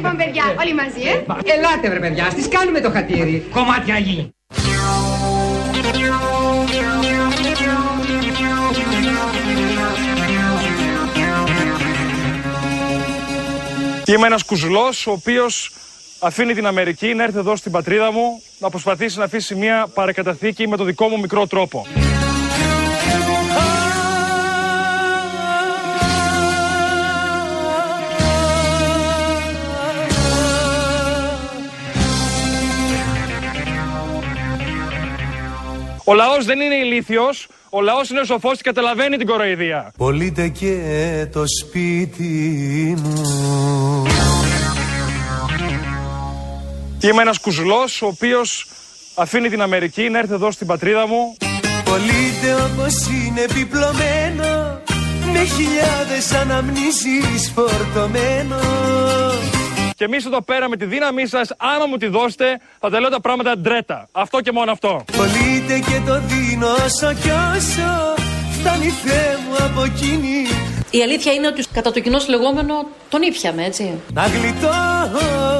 λοιπόν, παιδιά, όλοι μαζί, ε. Ελάτε βρε παιδιά, ας τις κάνουμε το χατήρι. Κομμάτια γη. Είμαι ένας κουζλός ο οποίος αφήνει την Αμερική να έρθει εδώ στην πατρίδα μου να προσπαθήσει να αφήσει μια παρακαταθήκη με το δικό μου μικρό τρόπο. Ο λαός δεν είναι ηλίθιος, ο λαός είναι σοφός και καταλαβαίνει την κοροϊδία. Πολύτε και το σπίτι μου. Είμαι ένας κουζλός ο οποίος αφήνει την Αμερική να έρθει εδώ στην πατρίδα μου. Πολύτε όπως είναι επιπλωμένο Με χιλιάδες αναμνήσεις φορτωμένο και εμείς εδώ πέρα με τη δύναμή σας, άμα μου τη δώσετε, θα τα λέω τα πράγματα ντρέτα. Αυτό και μόνο αυτό. Πολύτε και το δίνω όσο κι όσο φτάνει Θεέ μου από εκείνη Η αλήθεια είναι ότι κατά το κοινό λεγόμενο τον ήπιαμε, έτσι. Να γλιτώσω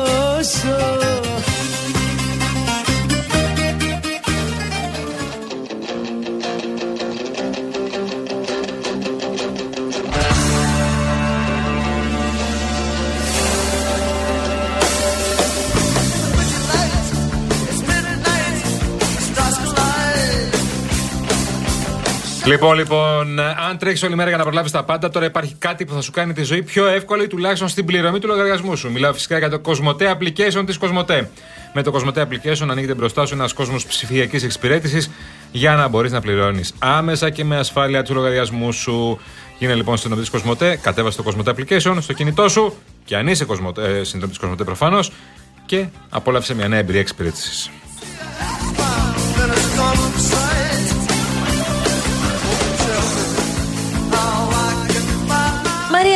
Λοιπόν, λοιπόν, αν τρέχεις όλη μέρα για να προλάβεις τα πάντα, τώρα υπάρχει κάτι που θα σου κάνει τη ζωή πιο εύκολη, τουλάχιστον στην πληρωμή του λογαριασμού σου. Μιλάω φυσικά για το Cosmote Application της Cosmote. Με το Cosmote Application ανοίγεται μπροστά σου ένας κόσμος ψηφιακής εξυπηρέτησης για να μπορείς να πληρώνεις άμεσα και με ασφάλεια του λογαριασμού σου. Γίνε λοιπόν συνδρομητή Cosmote, κατέβασε το Cosmote Application στο κινητό σου και αν είσαι ε, συνδρομητή Cosmote προφανώς και απόλαυσε μια νέα εμπειρία εξυπηρέτησης.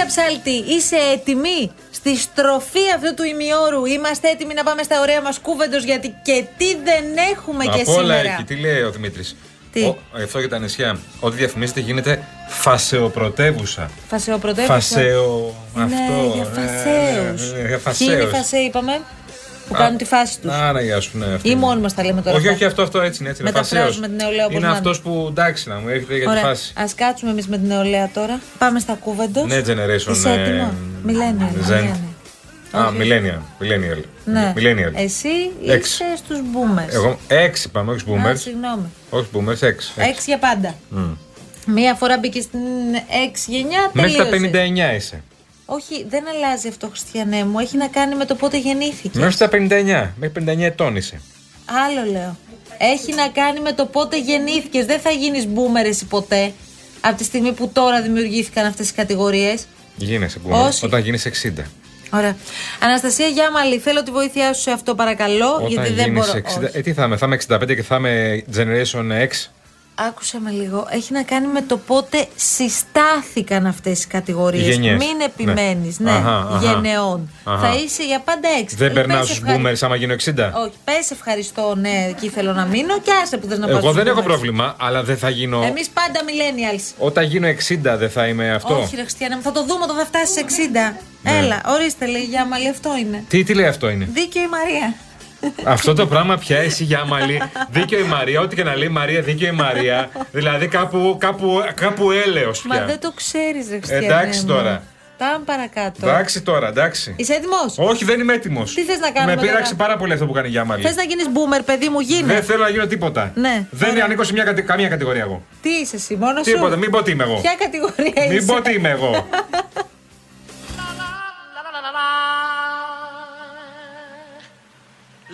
Μαρία Ψάλτη, είσαι έτοιμη; Στη στροφή αυτού του ημιώρου. Είμαστε έτοιμοι να πάμε στα ωραία μας κούβεντος γιατί και τι δεν έχουμε και Από όλα σήμερα. έχει. Τι λέει ο Δημήτρης; Τι; Αυτό για τα νησιά. Ό,τι διαφημίζεται γίνεται φασεοπρωτεύουσα. Φασεοπρωτεύουσα. Φασεο. Ναι, αυτό. για φασαίους. Ε, ε, για Ποιοι είναι οι φασαίους. φασέοι, είπαμε, που Α, κάνουν τη φάση τους. Να, να, γεια σου, ναι. αυτό Ή είναι. μόνοι μας τα λέμε τώρα. Όχι, αυτά. όχι, αυτό, αυτό έτσι είναι. Έτσι είναι Μεταφράζουμε φασαίος. την νεολαία όπως Είναι να είναι. αυτός που εντάξει να μου έρχεται για τη Ωραία. φάση. Α κάτσουμε εμείς με την νεολαία τώρα. Πάμε στα κούβεντο. Ναι, generation. Είσαι ε, έτοιμο; Millennial. Zen. ναι, ναι. Α, Όχι. millennial. Millennial. Ναι. Millennial. Εσύ Έξι. είσαι στους boomers. Εγώ έξι πάμε, όχι Α, boomers. συγγνώμη. Όχι boomers, έξι. Έξι για πάντα. Μία φορά μπήκε στην έξι γενιά, Μέχρι τα τελείωσε. 59 είσαι. Όχι, δεν αλλάζει αυτό, Χριστιανέ μου. Έχει να κάνει με το πότε γεννήθηκε. Μέχρι τα 59. Μέχρι 59 ετών είσαι. Άλλο λέω. Έχει να κάνει με το πότε γεννήθηκες. Δεν θα γίνεις boomer εσύ ποτέ. Από τη στιγμή που τώρα δημιουργήθηκαν αυτές οι κατηγορίες. Γίνεσαι boomer. Όχι. Όταν γίνεις 60. Ωραία. Αναστασία Γιάμαλη, θέλω τη βοήθειά σου σε αυτό, παρακαλώ. γιατί Όταν δεν γίνεις μπορώ. 60. Όχι. Ε, τι θα είμαι, θα είμαι 65 και θα είμαι Generation X; Άκουσα με λίγο. Έχει να κάνει με το πότε συστάθηκαν αυτές οι κατηγορίες. Οι γενιές. Μην επιμένεις. Ναι, Ναι. Αχα, αχα. γενεών. Αχα. Θα είσαι για πάντα έξι. Δεν Ε, περνάω πες στους ευχαρι- boomers άμα γίνω 60. Όχι, πες ευχαριστώ, ναι, εκεί θέλω να μείνω και άσε που δεν να πάω Εγώ στους δεν έχω boomers. πρόβλημα, αλλά δεν θα γίνω. Εμείς πάντα millennials. Όταν γίνω 60 δεν θα είμαι αυτό. Όχι, ρε Χριστιανέ μου, θα το δούμε όταν θα φτάσεις 60. Έλα, ορίστε, λέει για μαλλί, αυτό είναι. Τι, τι λέει αυτό είναι; Δίκαιο η Μαρία. Αυτό το πράγμα πια εσύ για μαλλί. Δίκαιο η Μαρία, ό,τι και να λέει η Μαρία, δίκαιο η Μαρία. δηλαδή κάπου, κάπου, κάπου έλεος Μα πια. δεν το ξέρεις, ρε Χριστιανέ. Εντάξει μου. τώρα. Πάμε παρακάτω. Εντάξει τώρα, εντάξει. Είσαι έτοιμος; Όχι, δεν είμαι έτοιμος. Τι θες να κάνουμε Με πείραξε τώρα; πάρα πολύ αυτό που κάνει η Γιάμαλη. Θες να γίνεις boomer, παιδί μου, γίνε. Δεν θέλω να γίνω τίποτα. Ναι, Δεν ωραία. ανήκω σε μια, κατε- καμία κατηγορία εγώ. Τι είσαι εσύ, μόνος σου; Τίποτα, μην πω τι είμαι εγώ. Ποια κατηγορία Μην είσαι; πω τι είμαι εγώ.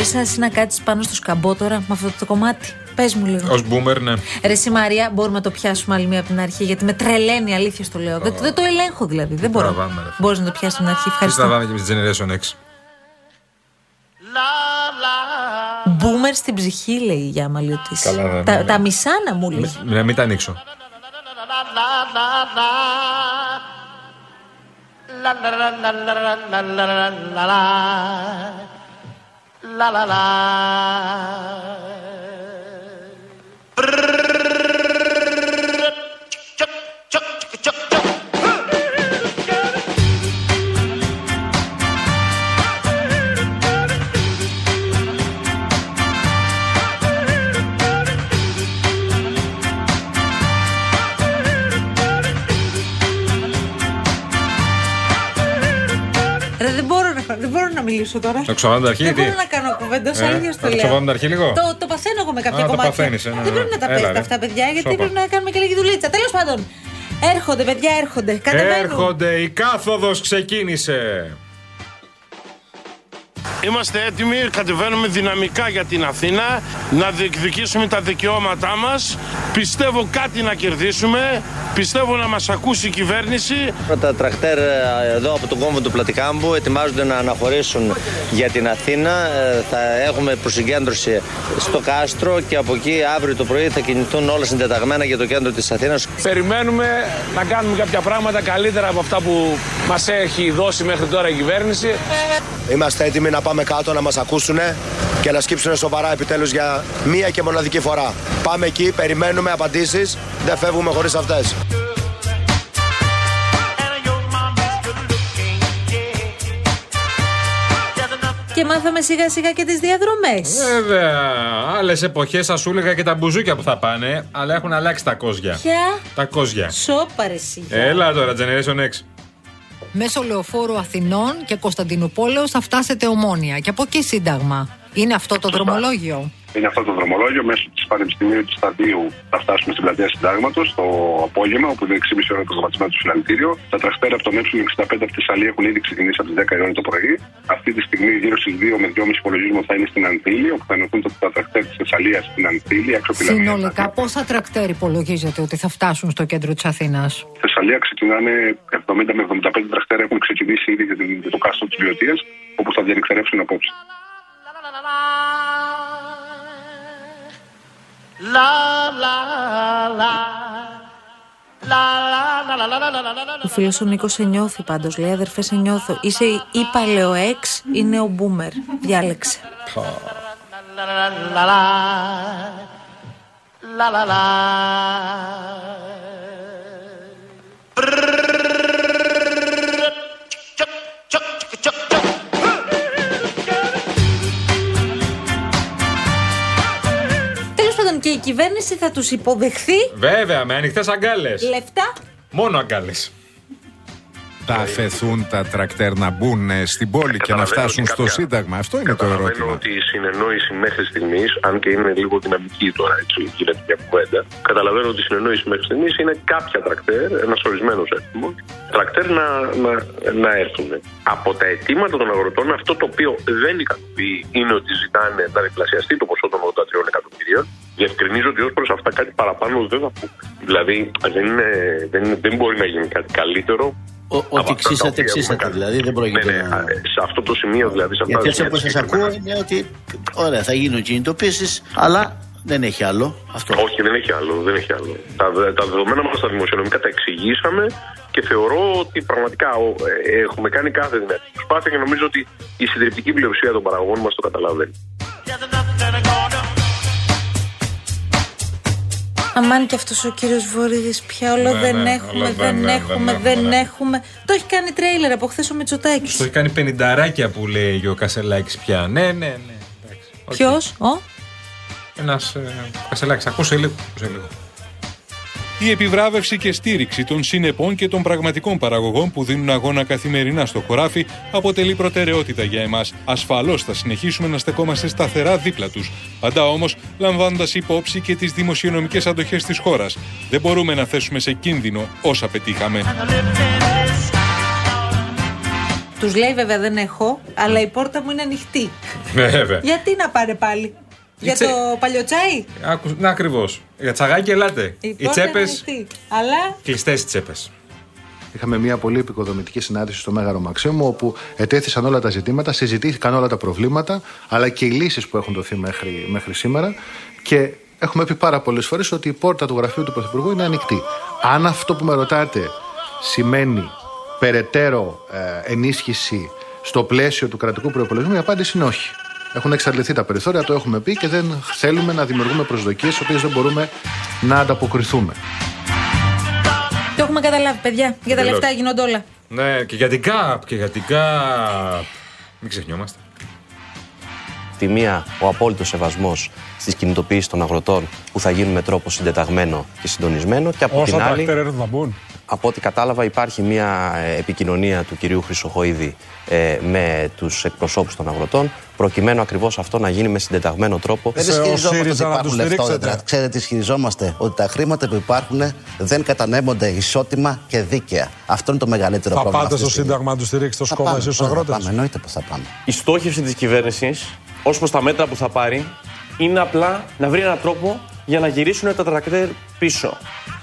εσύ να κάτσει πάνω στο σκαμπό τώρα με αυτό το κομμάτι. Πε μου λίγο. Ω boomer, ναι. Ρε εσύ Μαρία, μπορούμε να το πιάσουμε άλλη μία από την αρχή, γιατί με τρελαίνει, αλήθεια στο λέω. Δεν, δεν το ελέγχω δηλαδή. Δεν μπορώ. Τραβάμε, ρε. Μπορεί να το πιάσει από την αρχή. Τι Ευχαριστώ. τραβάμε και με τη Generation X. Μπούμερ στην ψυχή, λέει η Γιάμα Λιωτής. Καλά, ναι, τα, ναι. τα μισάνα μου λέει. Να μην τα ανοίξω. Ρε, δεν, μπορώ να, δεν μπορώ να μιλήσω τώρα. Το ξαβάμε την αρχή, Δεν τι. μπορώ να κάνω κουβέντα, Ε, αλήθεια θα το το λέω. ξαβάμε την αρχή λίγο; Το, το παθαίνω εγώ με κάποια Α, το κομμάτια. παθαίνεις, ε, ναι, δεν ναι. πρέπει να τα Έλα, παίζετε ρε. αυτά, παιδιά, γιατί Σώπα. πρέπει να κάνουμε και λίγη δουλίτσα. Τέλος πάντων, έρχονται, παιδιά, έρχονται. Κατεβαίνουν. Έρχονται, η κάθοδος ξεκίνησε. Είμαστε έτοιμοι, κατεβαίνουμε δυναμικά για την Αθήνα να διεκδικήσουμε τα δικαιώματά μας. Πιστεύω κάτι να κερδίσουμε, πιστεύω να μας ακούσει η κυβέρνηση. Τα τρακτέρ ε, εδώ από τον κόμβο του Πλατικάμπου ετοιμάζονται να αναχωρήσουν για την Αθήνα. Ε, Θα έχουμε προσυγκέντρωση στο κάστρο και από εκεί αύριο το πρωί θα κινηθούν όλα συντεταγμένα για το κέντρο της Αθήνας. Περιμένουμε να κάνουμε κάποια πράγματα καλύτερα από αυτά που μας έχει δώσει μέχρι τώρα η κυβέρνηση. Είμαστε έτοιμοι να πάμε κάτω να μας ακούσουν και να σκύψουν σοβαρά επιτέλους για μία και μοναδική φορά. Πάμε εκεί, περιμένουμε απαντήσεις, δεν φεύγουμε χωρίς αυτές. Και μάθαμε σιγά σιγά και τις διαδρομές. Βέβαια. Άλλες εποχές θα σου έλεγα και τα μπουζούκια που θα πάνε, αλλά έχουν αλλάξει τα κόζια. Ποια; Τα κόζια. σόπαρε εσύ. Έλα τώρα, Generation X. Μέσω λεωφόρου Αθηνών και Κωνσταντινούπολεως θα φτάσετε ομόνια και από εκεί σύνταγμα. Είναι αυτό το δρομολόγιο. Είναι αυτό το δρομολόγιο. Μέσω της Πανεπιστημίου του Σταδίου θα φτάσουμε στην πλατεία Συντάγματος το απόγευμα, όπου είναι 6,5 ώρα το σταματισμένο του συλλαλητήριο. Τα τρακτέρα από τον Ε65 από τη Θεσσαλία έχουν ήδη ξεκινήσει από τις 10 η ώρα το πρωί. Αυτή τη στιγμή, γύρω στις 2 με 2,5 υπολογίζουμε θα είναι στην Ανθήλη, όπου θα ενωθούν τα τρακτέρα της Θεσσαλίας στην Ανθήλη, έξω από τη Λαμία. Συνολικά πόσα τρακτέρ υπολογίζετε ότι θα φτάσουν στο κέντρο της Αθήνας; Θεσσαλία ξεκινάνε 70 με 75 τρακτέρα έχουν ξεκινήσει ήδη για, την, για το κάστρο της Βιωτία, όπου θα διανυκτερεύσουν απόψε. Ο φίλο ο Νίκο σε νιώθει πάντω. Λέει αδερφέ, σε νιώθω. Είσαι ή παλαιοέξ ή νεομπούμερ. Διάλεξε. Τέλο πάντων και κυβέρνηση θα τους υποδεχθεί Βέβαια, με ανοιχτές αγκάλες. λεφτά. Μόνο αγκάλες. Θα αφαιθούν τα τρακτέρ να μπουν ε, στην πόλη και να φτάσουν στο Σύνταγμα. Αυτό είναι το Καταλαβαίνω ερώτημα. ότι η συνεννόηση μέχρι στιγμής, αν και είναι λίγο δυναμική τώρα, έτσι γίνεται μια κουβέντα, καταλαβαίνω ότι η συνεννόηση μέχρι στιγμής είναι κάποια τρακτέρ, ένας ορισμένος αριθμός, τρακτέρ να, να, να έρθουν. Από τα αιτήματα των αγροτών, αυτό το οποίο δεν ικανοποιεί είναι ότι ζητάνε να διπλασιαστεί το ποσό των 83 εκατομμυρίων. Διευκρινίζω ότι ως προς αυτά κάτι παραπάνω δεν θα πούμε. Δηλαδή δεν, είναι, δεν, δεν μπορεί να γίνει κάτι καλύτερο Ό,τι ξύσατε, ξύσατε. Δηλαδή δεν πρόκειται ναι, ναι, να. σε αυτό το σημείο δηλαδή. Σε αυτά Γιατί τα έτσι όπω σημεία σας ακούω είναι ότι ωραία θα γίνουν κινητοποίησεις, αλλά δεν έχει άλλο αυτό. Όχι, δεν έχει άλλο. Δεν έχει άλλο. Τα, τα δεδομένα μας στα δημοσιονομικά τα εξηγήσαμε και θεωρώ ότι πραγματικά ο, ε, έχουμε κάνει κάθε δυνατή προσπάθεια και νομίζω ότι η συντριπτική πλειοψηφία των παραγωγών μας το καταλαβαίνει. Αμάν και αυτός ο κύριος Βορύδη πια όλο Ναι, δεν ναι, έχουμε, όλο δεν, δεν, ναι, έχουμε, δεν δεν έχουμε, ναι. έχουμε. Το έχει κάνει τρέιλερ από χθες ο Μητσοτάκης. Το έχει κάνει πενινταράκια που λέει ο Κασελάκης πια. Ναι, ναι, ναι. Ποιος, ο; Ένας ε, Κασελάκης. Ακούσε λίγο. Ακούσε λίγο. Η επιβράβευση και στήριξη των συνεπών και των πραγματικών παραγωγών που δίνουν αγώνα καθημερινά στο χωράφι αποτελεί προτεραιότητα για εμάς. Ασφαλώς θα συνεχίσουμε να στεκόμαστε σταθερά δίπλα τους. Πάντα όμως λαμβάνοντας υπόψη και τις δημοσιονομικές αντοχές της χώρας. Δεν μπορούμε να θέσουμε σε κίνδυνο όσα πετύχαμε. Τους λέει βέβαια δεν έχω, αλλά η πόρτα μου είναι ανοιχτή. Ναι, βέβαια. Γιατί να πάρε πάλι; Για τσε- το παλιό τσάι; Άκου- Να ακριβώς. Για τσαγάκι, ελάτε. Η Οι πόρτα είναι τσέπε ανοιχτή. Αλλά κλειστές οι τσέπες. Είχαμε μια πολύ επικοδομητική συνάντηση στο Μέγαρο Μαξίμου, όπου ετέθησαν όλα τα ζητήματα, συζητήθηκαν όλα τα προβλήματα, αλλά και οι λύσεις που έχουν δοθεί μέχρι, μέχρι σήμερα. Και έχουμε πει πάρα πολλές φορές ότι η πόρτα του γραφείου του Πρωθυπουργού είναι ανοιχτή. Αν αυτό που με ρωτάτε σημαίνει περαιτέρω ε, ενίσχυση στο πλαίσιο του κρατικού προπολογισμού, η απάντηση είναι όχι. Έχουν εξαντληθεί τα περιθώρια, το έχουμε πει και δεν θέλουμε να δημιουργούμε προσδοκίες, στι οποίες δεν μπορούμε να ανταποκριθούμε. το έχουμε καταλάβει, παιδιά. Για τα Τελώς. λεφτά γίνονται όλα. Ναι, και για την ΚΑΠ, και για την ΚΑΠ. Μην ξεχνιόμαστε. Τη μία, ο απόλυτος σεβασμός στις κινητοποιήσεις των αγροτών που θα γίνουν με τρόπο συντεταγμένο και συντονισμένο. Και από Όσα την άλλη, τρακτέρ έρθουν να μπουν. Από ό,τι κατάλαβα, υπάρχει μια ε, επικοινωνία του κυρίου Χρυσοχοίδη ε, με τους εκπροσώπους των αγροτών, προκειμένου ακριβώς αυτό να γίνει με συντεταγμένο τρόπο. Δεν ισχυριζόμαστε ότι υπάρχουν λεφτόδεντρα. Ξέρετε, τις ισχυριζόμαστε ότι τα χρήματα που υπάρχουν δεν κατανέμονται ισότιμα και δίκαια. Αυτό είναι το μεγαλύτερο Θα πρόβλημα. πάτε αυτή στο τη στιγμή. Σύνταγμα να τους στηρίξετε ως Θα κόμμα πάμε, εσείς τους θα αγρότες; πάμε, Εννοείται πως θα πάμε. Η στόχευση της κυβέρνησης ως προς τα μέτρα που θα πάρει είναι απλά να βρει έναν τρόπο για να γυρίσουν τα τρακτέρ πίσω.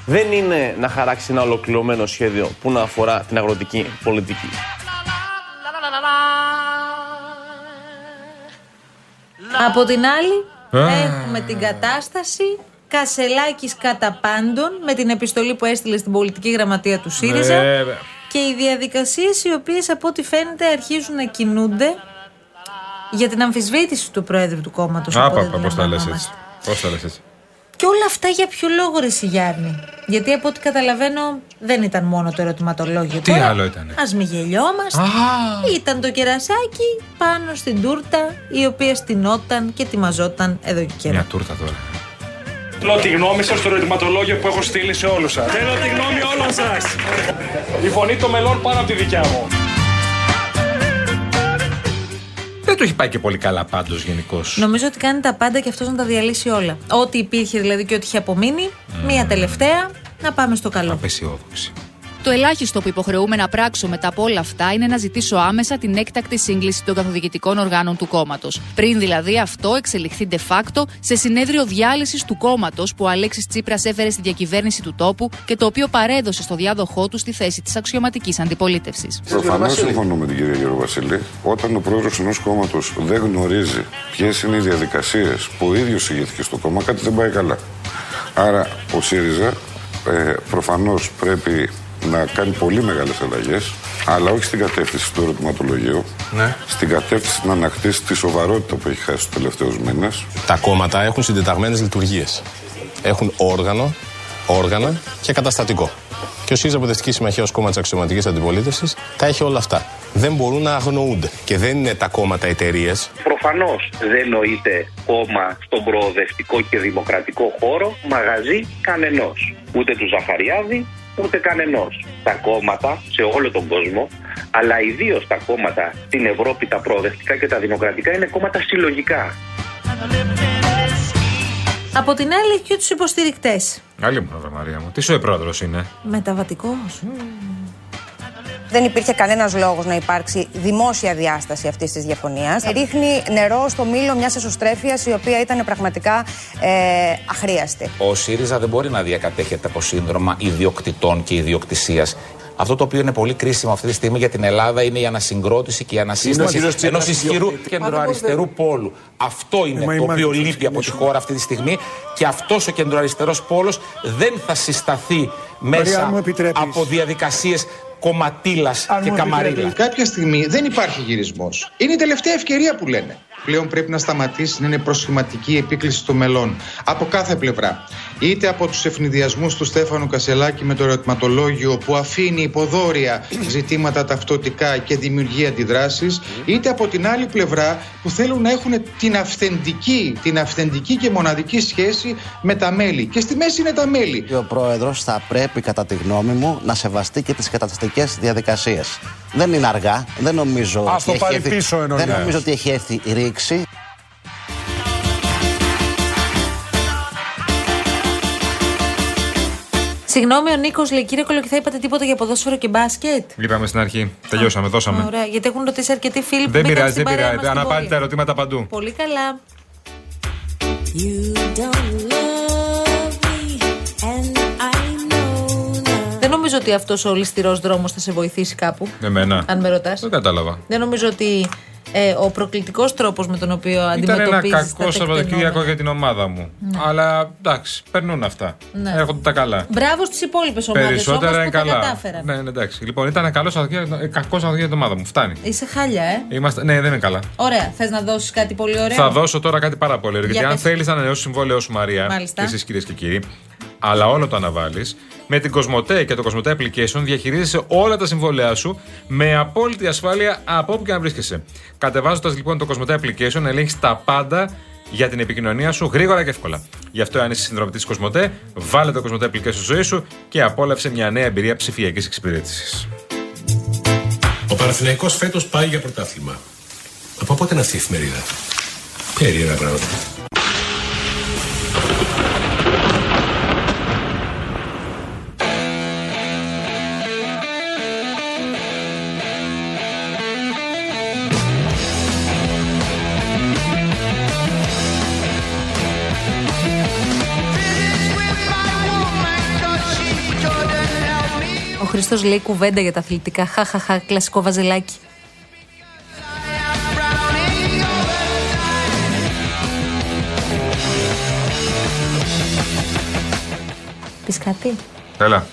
Δεν είναι να χαράξεις ένα ολοκληρωμένο σχέδιο που να αφορά την αγροτική πολιτική. Από την άλλη, Α. έχουμε την κατάσταση Κασελάκης κατά πάντων με την επιστολή που έστειλε στην πολιτική γραμματεία του ΣΥΡΙΖΑ Βέβαια. και οι διαδικασίες οι οποίες από ό,τι φαίνεται αρχίζουν να κινούνται για την αμφισβήτηση του Προέδρου του κόμματος. από ό,τι Άπα, πώς τα λες έτσι. Και όλα αυτά για ποιο λόγο ρε Σιγιάννη; Γιατί από ό,τι καταλαβαίνω δεν ήταν μόνο το ερωτηματολόγιο. Τι Τώρα, άλλο ήτανε; Ας μην γελιόμαστε. Ήταν το κερασάκι πάνω στην τούρτα η οποία στηνόταν και ετοιμαζόταν εδώ και καιρό. Μια τούρτα τώρα. Θέλω τη γνώμη σας στο ερωτηματολόγιο που έχω στείλει σε όλους σας. Θέλω τη γνώμη όλων σας. Η φωνή των μελών πάνω από τη δικιά μου. Το έχει πάει και πολύ καλά πάντως γενικώς. Νομίζω ότι κάνει τα πάντα και αυτός να τα διαλύσει όλα. Ό,τι υπήρχε δηλαδή και ό,τι είχε απομείνει, μία τελευταία, να πάμε στο καλό. Απεσιόδοξη. Το ελάχιστο που υποχρεούμε να πράξω μετά από όλα αυτά είναι να ζητήσω άμεσα την έκτακτη σύγκληση των καθοδηγητικών οργάνων του κόμματος. Πριν δηλαδή αυτό εξελιχθεί de facto σε συνέδριο διάλυσης του κόμματος που ο Αλέξης Τσίπρας έφερε στη διακυβέρνηση του τόπου και το οποίο παρέδωσε στο διάδοχό του στη θέση της αξιωματικής αντιπολίτευσης. Προφανώς συμφωνώ με την κυρία Γιώργο Βασιλή. Όταν ο πρόεδρος ενός κόμματος δεν γνωρίζει ποιες είναι οι διαδικασίες που ο ίδιος ηγήθηκε στο κόμμα, κάτι δεν πάει καλά. Άρα ο ΣΥΡΙΖΑ ε, προφανώς πρέπει να κάνει πολύ μεγάλες αλλαγές, αλλά όχι στην κατεύθυνση του ερωτηματολογίου. Ναι. Στην κατεύθυνση να ανακτήσει τη σοβαρότητα που έχει χάσει τους τελευταίους μήνες. Τα κόμματα έχουν συντεταγμένες λειτουργίες. Έχουν όργανο, όργανα και καταστατικό. Και ο ΣΥΡΙΖΑ Προοδευτική Συμμαχία ως κόμμα της αξιωματικής αντιπολίτευσης τα έχει όλα αυτά. Δεν μπορούν να αγνοούνται. Και δεν είναι τα κόμματα εταιρείες. Προφανώς δεν νοείται κόμμα στον προοδευτικό και δημοκρατικό χώρο μαγαζί κανενός. Ούτε του Ζαχαριάδη, ούτε κανενός. Τα κόμματα σε όλο τον κόσμο, αλλά ιδίως τα κόμματα στην Ευρώπη, τα προοδευτικά και τα δημοκρατικά, είναι κόμματα συλλογικά. Από την άλλη έχει και τους υποστηρικτές. Άλλη μου, βρε Μαρία μου. Τι σου πρόεδρος είναι; Μεταβατικός. Δεν υπήρχε κανένας λόγος να υπάρξει δημόσια διάσταση αυτής της διαφωνίας. Ρίχνει νερό στο μήλο μιας εσωστρέφειας η οποία ήταν πραγματικά ε, αχρίαστη. Ο ΣΥΡΙΖΑ δεν μπορεί να διακατέχεται από σύνδρομα ιδιοκτητών και ιδιοκτησίας. Αυτό το οποίο είναι πολύ κρίσιμο αυτή τη στιγμή για την Ελλάδα είναι η ανασυγκρότηση και η ανασύσταση Είναι ο κύριος ενός Τσίπρας ισχυρού ιδιοκτήτης. κεντροαριστερού πόλου. Αυτό είναι μα το είμαστε οποίο στο λείπει από τη ξεκινήσουμε. χώρα αυτή τη στιγμή και αυτός ο κεντροαριστερό πόλος δεν θα συσταθεί Μαρία, μέσα αν μου επιτρέπεις. από διαδικασίες κομματίλα και καμαρίλα. Κάποια στιγμή δεν υπάρχει γυρισμός. Είναι η τελευταία ευκαιρία που λένε. Πλέον πρέπει να σταματήσει να είναι προσχηματική η επίκληση των μελών. Από κάθε πλευρά. Είτε από τους ευνηδιασμούς του Στέφανου Κασελάκη με το ερωτηματολόγιο που αφήνει υποδόρια ζητήματα ταυτοτικά και δημιουργεί αντιδράσεις, είτε από την άλλη πλευρά που θέλουν να έχουν την αυθεντική, την αυθεντική και μοναδική σχέση με τα μέλη. Και στη μέση είναι τα μέλη. Ο πρόεδρος θα πρέπει, κατά τη γνώμη μου, να σεβαστεί και τις καταστατικές διαδικασίες. Δεν είναι αργά. Δεν νομίζω, Ας το ότι, πάρει έχει έρθει, πίσω εννοεί. δεν νομίζω ότι έχει έρθει η ρήξη. Συγγνώμη, ο Νίκος λέει: Κύριε Κολοκυθά, είπατε τίποτα για ποδόσφαιρο και μπάσκετ; Είπαμε στην αρχή. Τελειώσαμε, δώσαμε. Ωραία, γιατί έχουν ρωτήσει αρκετοί φίλοι που Δεν μπήκαν πειράζει, στην δεν παρέα πειράζει. μας στην Αναπάντητα πορεία. ερωτήματα παντού. Πολύ καλά. Δεν νομίζω ότι αυτός ο ληστηρός δρόμος θα σε βοηθήσει κάπου. Εμένα. Αν με ρωτάς. Δεν κατάλαβα. Δεν νομίζω ότι ε, ο προκλητικός τρόπος με τον οποίο Ήταν αντιμετωπίζεις. ένα κακό Σαββατοκύριακο για την ομάδα μου. Ναι. Αλλά εντάξει, περνούν αυτά. Ναι. Έρχονται τα καλά. Μπράβο στις υπόλοιπες ομάδες Περισσότερα που είναι τα καλά. κατάφεραν. Ναι, ναι, εντάξει. Λοιπόν, ήταν καλό Σαββατοκύριακο ε, κακό Σαββατοκύριακο για την ομάδα μου. Φτάνει. Είσαι χάλια, ε. Είμαστε... Ναι, δεν είναι καλά. Ωραία. Θες να δώσεις κάτι πολύ ωραίο; Θα δώσω τώρα κάτι πάρα πολύ ωραίο. Για Γιατί αν πες. θέλεις να ανανεώσεις συμβόλαιό σου, Μαρία, Μάλιστα. και εσείς κυρίες και κύριοι, αλλά όλο το αναβάλεις, με την Κοσμοτέ και το Κοσμοτέ Application διαχειρίζεσαι όλα τα συμβόλαιά σου με απόλυτη ασφάλεια από όπου και αν βρίσκεσαι. Κατεβάζοντας λοιπόν το Κοσμοτέ Application, ελέγχεις τα πάντα για την επικοινωνία σου γρήγορα και εύκολα. Γι' αυτό, αν είσαι συνδρομητής Κοσμοτέ, βάλε το Κοσμοτέ Application στη ζωή σου και απόλαυσε μια νέα εμπειρία ψηφιακής εξυπηρέτησης. Ο Παναθηναϊκός φέτος πάει για πρωτάθλημα. Από πότε είναι αυτή η εφημερίδα; Περίεργα πράγματα. Ο Χριστό λέει κουβέντα για τα αθλητικά. Χαχαχα, κλασικό βαζελάκι. Πεις κάτι, Έλα,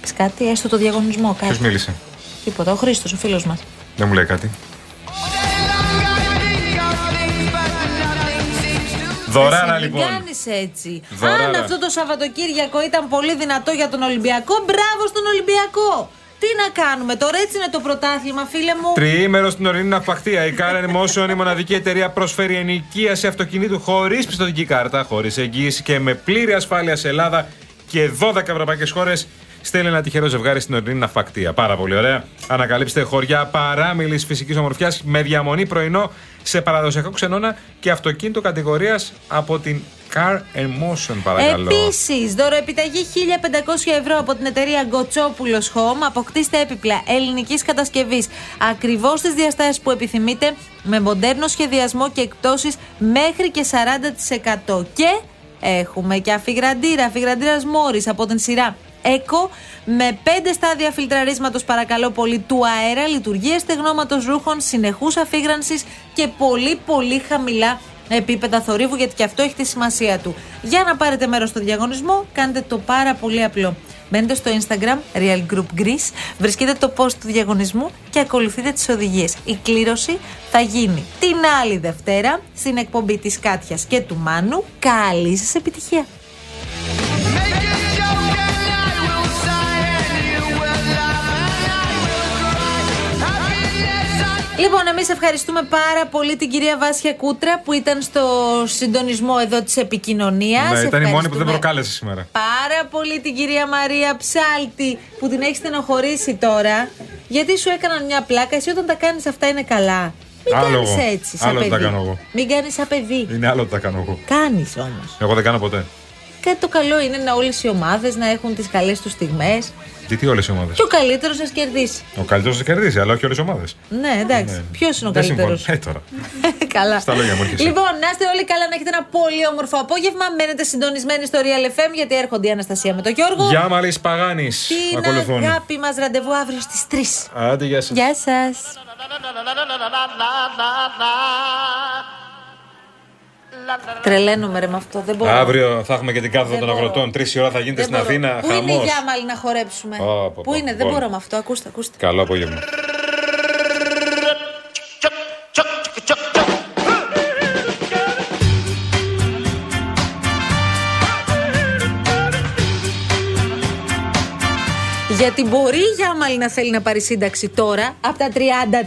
πεις κάτι, έστω το διαγωνισμό, κάτι. ποιο μίλησε; Τίποτα, ο Χρήστος, ο φίλος μας. Δεν μου λέει κάτι. Δωράρα Εσύ, λοιπόν. Μην κάνεις έτσι. Δωράρα. Αν αυτό το Σαββατοκύριακο ήταν πολύ δυνατό για τον Ολυμπιακό, μπράβο στον Ολυμπιακό. Τι να κάνουμε τώρα, έτσι είναι το πρωτάθλημα, φίλε μου. Τριήμερο στην ορεινή ναυπακτία. Η Karen Motion, η μοναδική εταιρεία, προσφέρει ενοικίαση αυτοκινήτου χωρίς πιστοτική κάρτα, χωρίς εγγύηση και με πλήρη ασφάλεια σε Ελλάδα και 12 ευρωπαϊκές χώρες. Στέλνει ένα τυχερό ζευγάρι στην ορεινή ναυπακτία. Πάρα πολύ ωραία. Ανακαλύψτε χωριά παράμιλης φυσικής ομορφιάς με διαμονή πρωινό σε παραδοσιακό ξενώνα και αυτοκίνητο κατηγορίας από την Car and Motion, παρακαλώ. Επίσης, δωροεπιταγή 1500 ευρώ από την εταιρεία Γκοτσόπουλος Home. Αποκτήστε έπιπλα ελληνικής κατασκευής ακριβώς στι διαστάσεις που επιθυμείτε, με μοντέρνο σχεδιασμό και εκπτώσεις μέχρι και 40%. Και έχουμε και αφιγραντήρα, αφιγραντήρας Μόρις από την σειρά. ΕΚΟ με 5 στάδια φιλτραρίσματος παρακαλώ πολύ του αέρα, λειτουργία στεγνώματος ρούχων, συνεχούς αφίγρανσης και πολύ πολύ χαμηλά επίπεδα θορύβου γιατί και αυτό έχει τη σημασία του. Για να πάρετε μέρος στο διαγωνισμό κάντε το πάρα πολύ απλό. Μπαίνετε στο Instagram Real Group Greece, βρίσκετε το post του διαγωνισμού και ακολουθείτε τις οδηγίες. Η κλήρωση θα γίνει την άλλη Δευτέρα στην εκπομπή της Κάτιας και του Μάνου. Καλή σας επιτυχία! Λοιπόν, εμείς ευχαριστούμε πάρα πολύ την κυρία Βάσια Κούτρα που ήταν στο συντονισμό εδώ της επικοινωνίας. Ναι, ήταν η μόνη που δεν προκάλεσε σήμερα. Πάρα πολύ την κυρία Μαρία Ψάλτη που την έχεις στενοχωρήσει τώρα. Γιατί σου έκαναν μια πλάκα, εσύ όταν τα κάνεις αυτά είναι καλά. Μην Άλλο κάνεις εγώ. έτσι, σαν Άλλο παιδί. τα κάνω εγώ. Μην κάνεις σαν παιδί. Είναι άλλο ότι τα κάνω εγώ. Κάνεις όμως. Εγώ δεν κάνω ποτέ. Κάτι το καλό είναι να όλες οι ομάδες να έχουν τις καλές τους στιγμές. Τι, τι όλες οι ομάδες; Και ο καλύτερος να κερδίσει. Ο καλύτερος θα κερδίσει, αλλά όχι όλες οι ομάδες. Ναι, εντάξει. Ποιος είναι ο Δεν καλύτερος; συμφωνώ. Ε, τώρα. Καλά. Στα λόγια μου έρχεσαι. Λοιπόν, να είστε όλοι καλά, να έχετε ένα πολύ όμορφο απόγευμα. Μένετε συντονισμένοι στο Real FM γιατί έρχονται η Αναστασία με τον Γιώργο. Γεια Μαλής Παγάνης. Την Ακολουθούν. αγάπη μας ραντεβού αύριο στις 3. Άντε, γεια σας. Γεια σας. Τρελαίνομαι ρε με αυτό. Δεν μπορώ. Αύριο θα έχουμε και την κάθοδο Δεν των μπορώ. αγροτών. Τρεις η ώρα θα γίνεται Δεν στην μπορώ. Αθήνα. Πού είναι η Χαμός. Γιάμαλη να χορέψουμε; Πω, πω, Πού πω. είναι, δεν Λοιπόν. μπορώ με αυτό. Ακούστε, ακούστε. Καλό απόγευμα. Γιατί μπορεί η Γιάμαλη να θέλει να πάρει σύνταξη τώρα από τα 30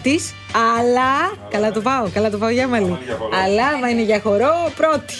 της, αλλά. Καλά το πάω, καλά το πάω Γιάμαλη. Αλλά άμα είναι για χορό, πρώτη.